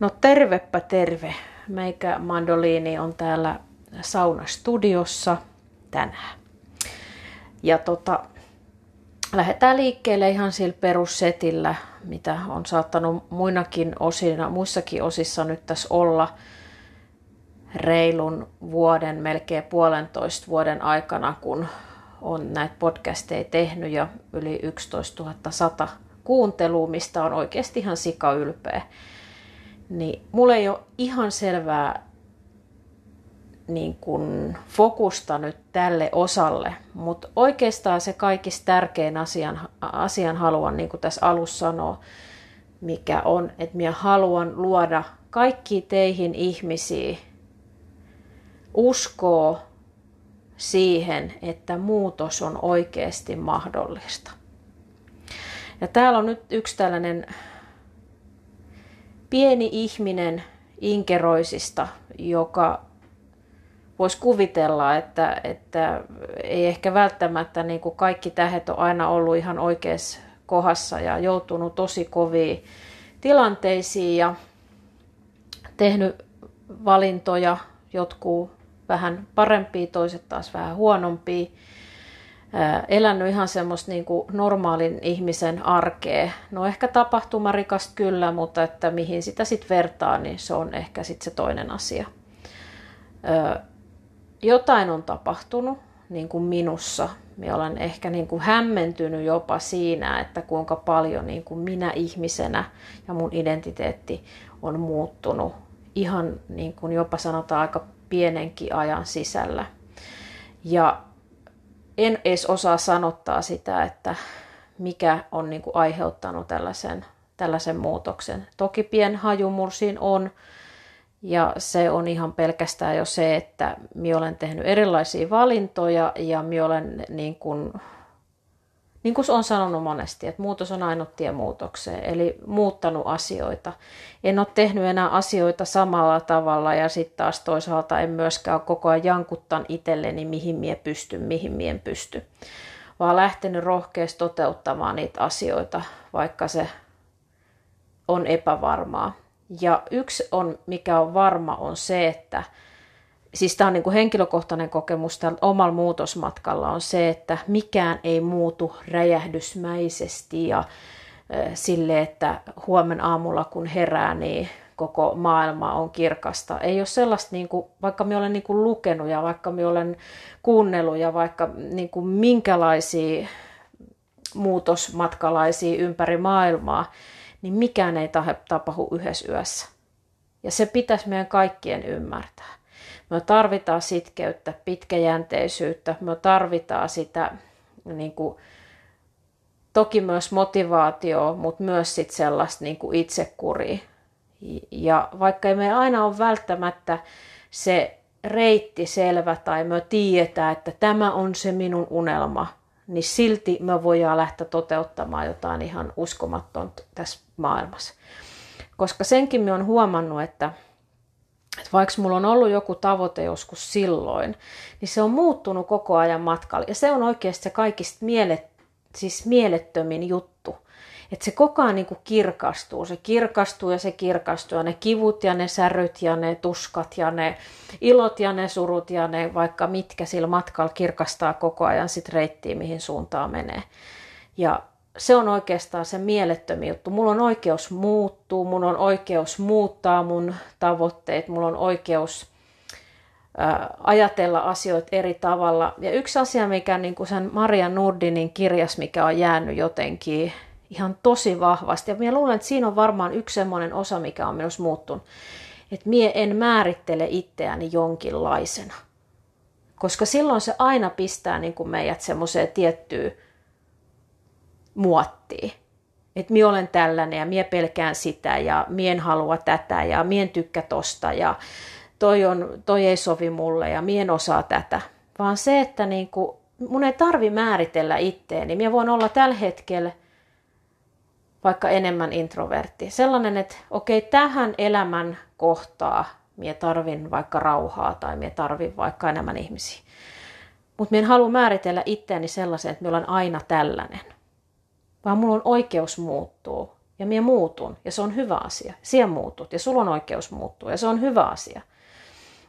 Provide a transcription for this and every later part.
No tervepä terve. Meikä Mandoliini on täällä saunastudiossa tänään. Ja tota, lähdetään liikkeelle ihan sillä perussetillä, mitä on saattanut muinakin osina, muissakin osissa nyt tässä olla reilun vuoden, melkein puolentoista vuoden aikana, kun on näitä podcasteja tehnyt ja yli 11 100 kuuntelua, mistä on oikeasti ihan sika ylpeä niin mulla ei ole ihan selvää niin kuin fokusta nyt tälle osalle, mutta oikeastaan se kaikista tärkein asian, asian haluan, niin kuin tässä alussa sanoa, mikä on, että minä haluan luoda kaikki teihin ihmisiä uskoo siihen, että muutos on oikeasti mahdollista. Ja täällä on nyt yksi tällainen pieni ihminen inkeroisista, joka voisi kuvitella, että, että ei ehkä välttämättä niin kuin kaikki tähet on aina ollut ihan oikeassa kohdassa ja joutunut tosi koviin tilanteisiin ja tehnyt valintoja, jotkut vähän parempia, toiset taas vähän huonompia elänyt ihan semmoista niin kuin normaalin ihmisen arkea. No ehkä tapahtumarikasta kyllä, mutta että mihin sitä sitten vertaa, niin se on ehkä sitten se toinen asia. Jotain on tapahtunut niin kuin minussa. Minä olen ehkä niin kuin hämmentynyt jopa siinä, että kuinka paljon niin kuin minä ihmisenä ja mun identiteetti on muuttunut ihan niin kuin jopa sanotaan aika pienenkin ajan sisällä. Ja en edes osaa sanottaa sitä, että mikä on niin kuin aiheuttanut tällaisen, tällaisen muutoksen. Toki pien hajumursiin on, ja se on ihan pelkästään jo se, että minä olen tehnyt erilaisia valintoja ja minä olen niin kuin niin kuin on sanonut monesti, että muutos on ainut tie muutokseen, eli muuttanut asioita. En ole tehnyt enää asioita samalla tavalla ja sitten taas toisaalta en myöskään koko ajan jankuttan itselleni, mihin mie pystyn, mihin mien pysty. Vaan lähtenyt rohkeasti toteuttamaan niitä asioita, vaikka se on epävarmaa. Ja yksi on, mikä on varma, on se, että siis tämä on niin kuin henkilökohtainen kokemus tällä omalla muutosmatkalla on se, että mikään ei muutu räjähdysmäisesti ja sille, että huomenna aamulla kun herää, niin koko maailma on kirkasta. Ei ole sellaista, niin kuin, vaikka minä olen niin kuin lukenut ja vaikka minä olen kuunnellut ja vaikka niin kuin minkälaisia muutosmatkalaisia ympäri maailmaa, niin mikään ei tapahdu yhdessä yössä. Ja se pitäisi meidän kaikkien ymmärtää. Me tarvitaan sitkeyttä, pitkäjänteisyyttä, me tarvitaan sitä niin kuin, toki myös motivaatio, mutta myös sit sellaista niin kuin itsekuria. Ja vaikka ei me aina ole välttämättä se reitti selvä tai me tiedetään, että tämä on se minun unelma, niin silti me voidaan lähteä toteuttamaan jotain ihan uskomatonta tässä maailmassa. Koska senkin me on huomannut, että että vaikka mulla on ollut joku tavoite joskus silloin, niin se on muuttunut koko ajan matkalla. Ja se on oikeasti se kaikista mielet, siis mielettömin juttu. Että se koko ajan niin kuin kirkastuu. Se kirkastuu ja se kirkastuu. Ja ne kivut ja ne säryt ja ne tuskat ja ne ilot ja ne surut ja ne vaikka mitkä sillä matkalla kirkastaa koko ajan sit reittiä, mihin suuntaan menee. Ja se on oikeastaan se mielettömin juttu. Mulla on oikeus muuttua, mulla on oikeus muuttaa mun tavoitteet, mulla on oikeus ää, ajatella asioita eri tavalla. Ja yksi asia, mikä niin kuin sen Maria Nurdinin kirjas, mikä on jäänyt jotenkin ihan tosi vahvasti, ja minä luulen, että siinä on varmaan yksi semmoinen osa, mikä on minussa muuttunut, että mie en määrittele itseäni jonkinlaisena. Koska silloin se aina pistää niin kuin meidät semmoiseen tiettyyn muottiin. että minä olen tällainen ja minä pelkään sitä ja mien halua tätä ja mien tykkä tosta ja toi, on, toi ei sovi mulle ja mien osaa tätä. Vaan se, että niin kuin, mun ei tarvi määritellä itteeni. Minä voin olla tällä hetkellä vaikka enemmän introvertti. Sellainen, että okei, tähän elämän kohtaa minä tarvin vaikka rauhaa tai minä tarvin vaikka enemmän ihmisiä. Mutta minä en halua määritellä itseäni sellaisen, että minä olen aina tällainen. Vaan minulla on oikeus muuttua ja minä muutun ja se on hyvä asia. Siellä muutut ja sulla on oikeus muuttua ja se on hyvä asia.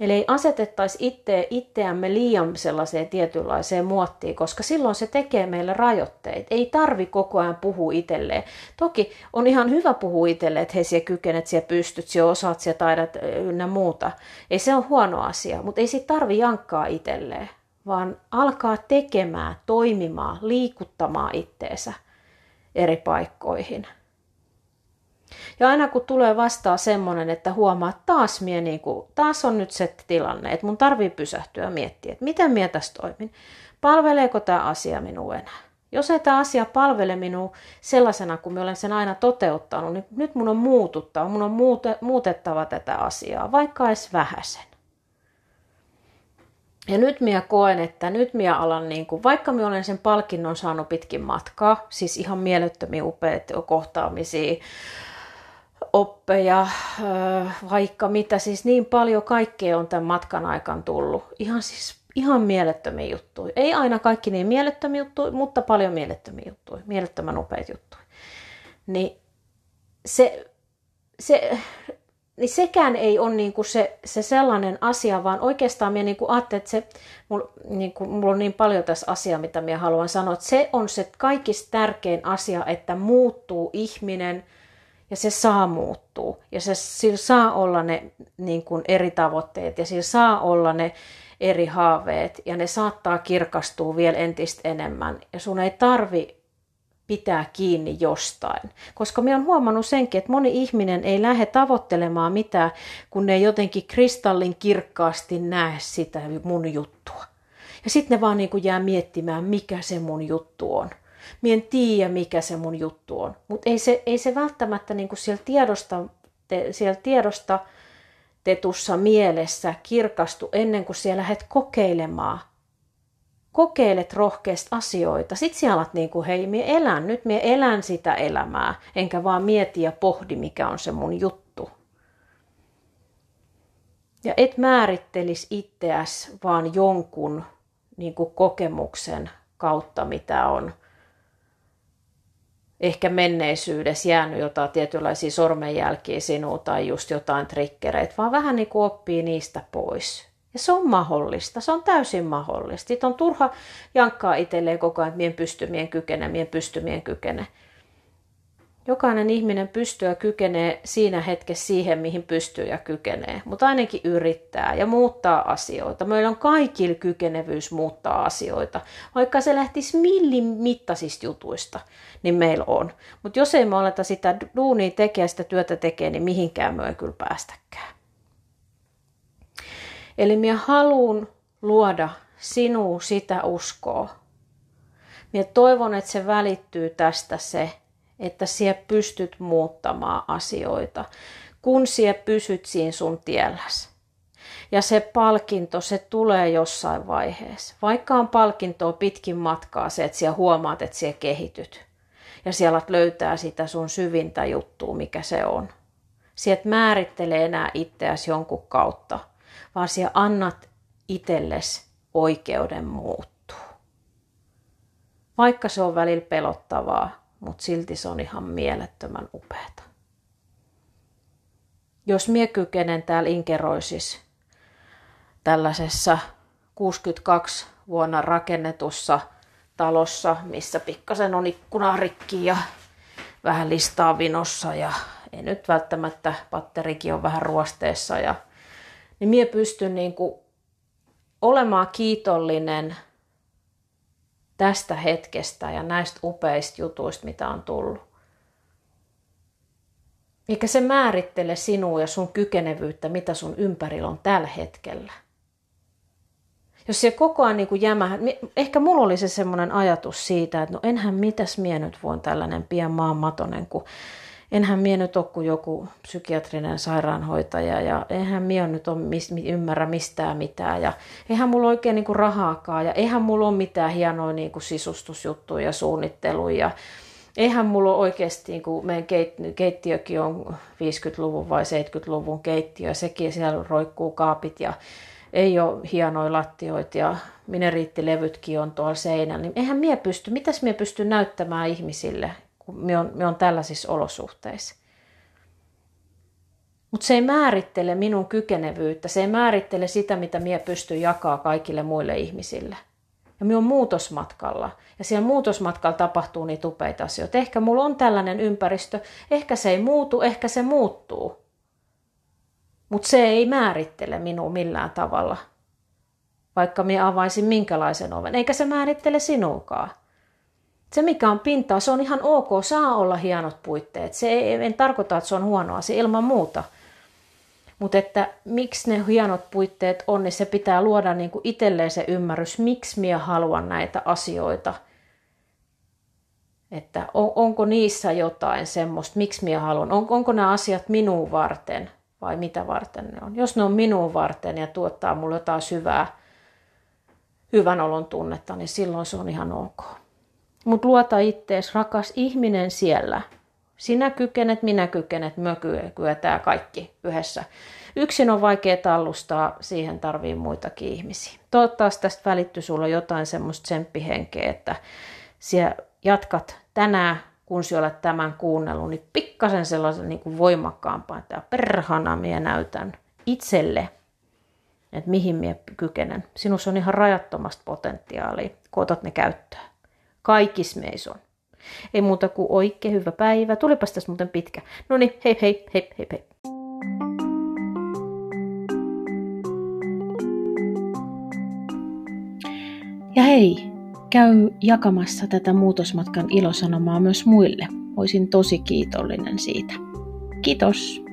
Eli ei asetettaisi itse, itseämme liian sellaiseen tietynlaiseen muottiin, koska silloin se tekee meille rajoitteita. Ei tarvi koko ajan puhua itselleen. Toki on ihan hyvä puhua itselleen, että hei, siellä kykenet, siellä pystyt, siellä osaat, siellä taidat ynnä muuta. Ei se ole huono asia, mutta ei siitä tarvi jankkaa itselleen, vaan alkaa tekemään, toimimaan, liikuttamaan itteensä eri paikkoihin – ja aina kun tulee vastaan semmoinen, että huomaa, että taas, mie niin kuin, taas on nyt se tilanne, että mun tarvii pysähtyä ja miettiä, että miten mie tässä toimin. Palveleeko tämä asia minua enää? Jos ei tämä asia palvele minua sellaisena, kuin minä olen sen aina toteuttanut, niin nyt mun on muututtava, mun on muutettava tätä asiaa, vaikka edes vähäsen. Ja nyt minä koen, että nyt minä alan, niin kuin, vaikka minä olen sen palkinnon saanut pitkin matkaa, siis ihan mielettömiä upeita kohtaamisia, oppeja, vaikka mitä, siis niin paljon kaikkea on tämän matkan aikaan tullut. Ihan siis ihan mielettömiä juttuja. Ei aina kaikki niin mielettömiä juttuja, mutta paljon mielettömiä juttuja, mielettömän upeita juttuja. Niin se, se, niin sekään ei ole niinku se, se sellainen asia, vaan oikeastaan minä niinku ajattelin, että se, mulla, niinku, mulla on niin paljon tässä asiaa, mitä minä haluan sanoa, että se on se kaikista tärkein asia, että muuttuu ihminen – ja se saa muuttua. Ja se, sillä saa olla ne niin kuin eri tavoitteet ja sillä saa olla ne eri haaveet. Ja ne saattaa kirkastua vielä entistä enemmän. Ja sun ei tarvi pitää kiinni jostain. Koska me on huomannut senkin, että moni ihminen ei lähde tavoittelemaan mitään, kun ne jotenkin kristallin kirkkaasti näe sitä mun juttua. Ja sitten ne vaan niin kuin jää miettimään, mikä se mun juttu on. Mie en tiedä, mikä se mun juttu on. Mutta ei se, ei se välttämättä niinku siellä, tiedosta, te, siellä tiedosta tetussa mielessä kirkastu ennen kuin siellä lähdet kokeilemaan. Kokeilet rohkeasti asioita. Sitten siellä alat niin kuin, hei, mie elän, nyt mie elän sitä elämää, enkä vaan mieti ja pohdi, mikä on se mun juttu. Ja et määrittelis itseäs vaan jonkun niin kuin kokemuksen kautta, mitä on ehkä menneisyydessä jäänyt jotain tietynlaisia sormenjälkiä sinuun tai just jotain trikkereitä, vaan vähän niin kuin oppii niistä pois. Ja se on mahdollista, se on täysin mahdollista. Sitten on turha jankkaa itselleen koko ajan, että mien pysty, mien kykene, mien pysty, mien kykene. Jokainen ihminen pystyy ja kykenee siinä hetkessä siihen, mihin pystyy ja kykenee, mutta ainakin yrittää ja muuttaa asioita. Meillä on kaikilla kykenevyys muuttaa asioita, vaikka se lähtisi millin mittaisista jutuista, niin meillä on. Mutta jos ei me aleta sitä duunia tekemään, sitä työtä tekemään, niin mihinkään me ei kyllä päästäkään. Eli minä haluan luoda sinuun sitä uskoa. Minä toivon, että se välittyy tästä se, että sinä pystyt muuttamaan asioita, kun sinä pysyt siinä sun tielläsi. Ja se palkinto, se tulee jossain vaiheessa. Vaikka on palkintoa pitkin matkaa se, että sinä huomaat, että sinä kehityt. Ja siellä löytää sitä sun syvintä juttua, mikä se on. Sieltä määrittelee enää itseäsi jonkun kautta, vaan sinä annat itsellesi oikeuden muuttua. Vaikka se on välillä pelottavaa, mutta silti se on ihan mielettömän upeata. Jos mie kykenen täällä Inkeroisis tällaisessa 62 vuonna rakennetussa talossa, missä pikkasen on ikkuna rikki ja vähän listaa vinossa ja ei nyt välttämättä patterikin on vähän ruosteessa ja niin mie pystyn niin kuin olemaan kiitollinen tästä hetkestä ja näistä upeista jutuista, mitä on tullut. Eikä se määrittele sinua ja sun kykenevyyttä, mitä sun ympärillä on tällä hetkellä. Jos se koko ajan niin kuin jämä, ehkä mulla oli se semmoinen ajatus siitä, että no enhän mitäs mie nyt voin tällainen pien maanmatonen, kun enhän mie nyt ole kuin joku psykiatrinen sairaanhoitaja ja eihän mie nyt ole mis, ymmärrä mistään mitään ja eihän mulla oikein niin kuin rahaakaan ja eihän mulla ole mitään hienoja niin kuin sisustusjuttuja ja suunnitteluja eihän mulla ole oikeasti, niin kuin meidän keittiökin on 50-luvun vai 70-luvun keittiö, sekin siellä roikkuu kaapit ja ei ole hienoja lattioita ja mineriittilevytkin on tuolla seinällä, niin eihän mie pysty, mitäs mie pysty näyttämään ihmisille, kun me on, me on tällaisissa olosuhteissa. Mutta se ei määrittele minun kykenevyyttä, se ei määrittele sitä, mitä mie pystyn jakaa kaikille muille ihmisille. Ja minä on muutosmatkalla. Ja siellä muutosmatkalla tapahtuu niitä upeita asioita. Ehkä mulla on tällainen ympäristö, ehkä se ei muutu, ehkä se muuttuu. Mutta se ei määrittele minua millään tavalla, vaikka minä avaisin minkälaisen oven. Eikä se määrittele sinukaan. Se, mikä on pintaa, se on ihan ok, saa olla hienot puitteet. Se ei, en tarkoita, että se on huono asia ilman muuta. Mutta että miksi ne hienot puitteet on, niin se pitää luoda niin kuin itselleen se ymmärrys, miksi minä haluan näitä asioita. Että on, onko niissä jotain semmoista, miksi minä haluan, on, onko nämä asiat minun varten vai mitä varten ne on. Jos ne on minun varten ja tuottaa mulle jotain syvää, hyvän olon tunnetta, niin silloin se on ihan ok. Mutta luota ittees, rakas ihminen siellä. Sinä kykenet, minä kykenet, me kyetään kaikki yhdessä. Yksin on vaikea tallustaa, siihen tarvii muitakin ihmisiä. Toivottavasti tästä välittyy sulla jotain semmoista tsemppihenkeä, että siellä jatkat tänään, kun sinä olet tämän kuunnellut, niin pikkasen sellaisen niin kuin voimakkaampaa, että perhana minä näytän itselle, että mihin minä kykenen. Sinussa on ihan rajattomasti potentiaalia, kun otat ne käyttöön. Kaikis meissä on. Ei muuta kuin oikein hyvä päivä. Tulipas tässä muuten pitkä. No niin, hei hei, hei hei hei. Ja hei, käy jakamassa tätä muutosmatkan ilosanomaa myös muille. Olisin tosi kiitollinen siitä. Kiitos!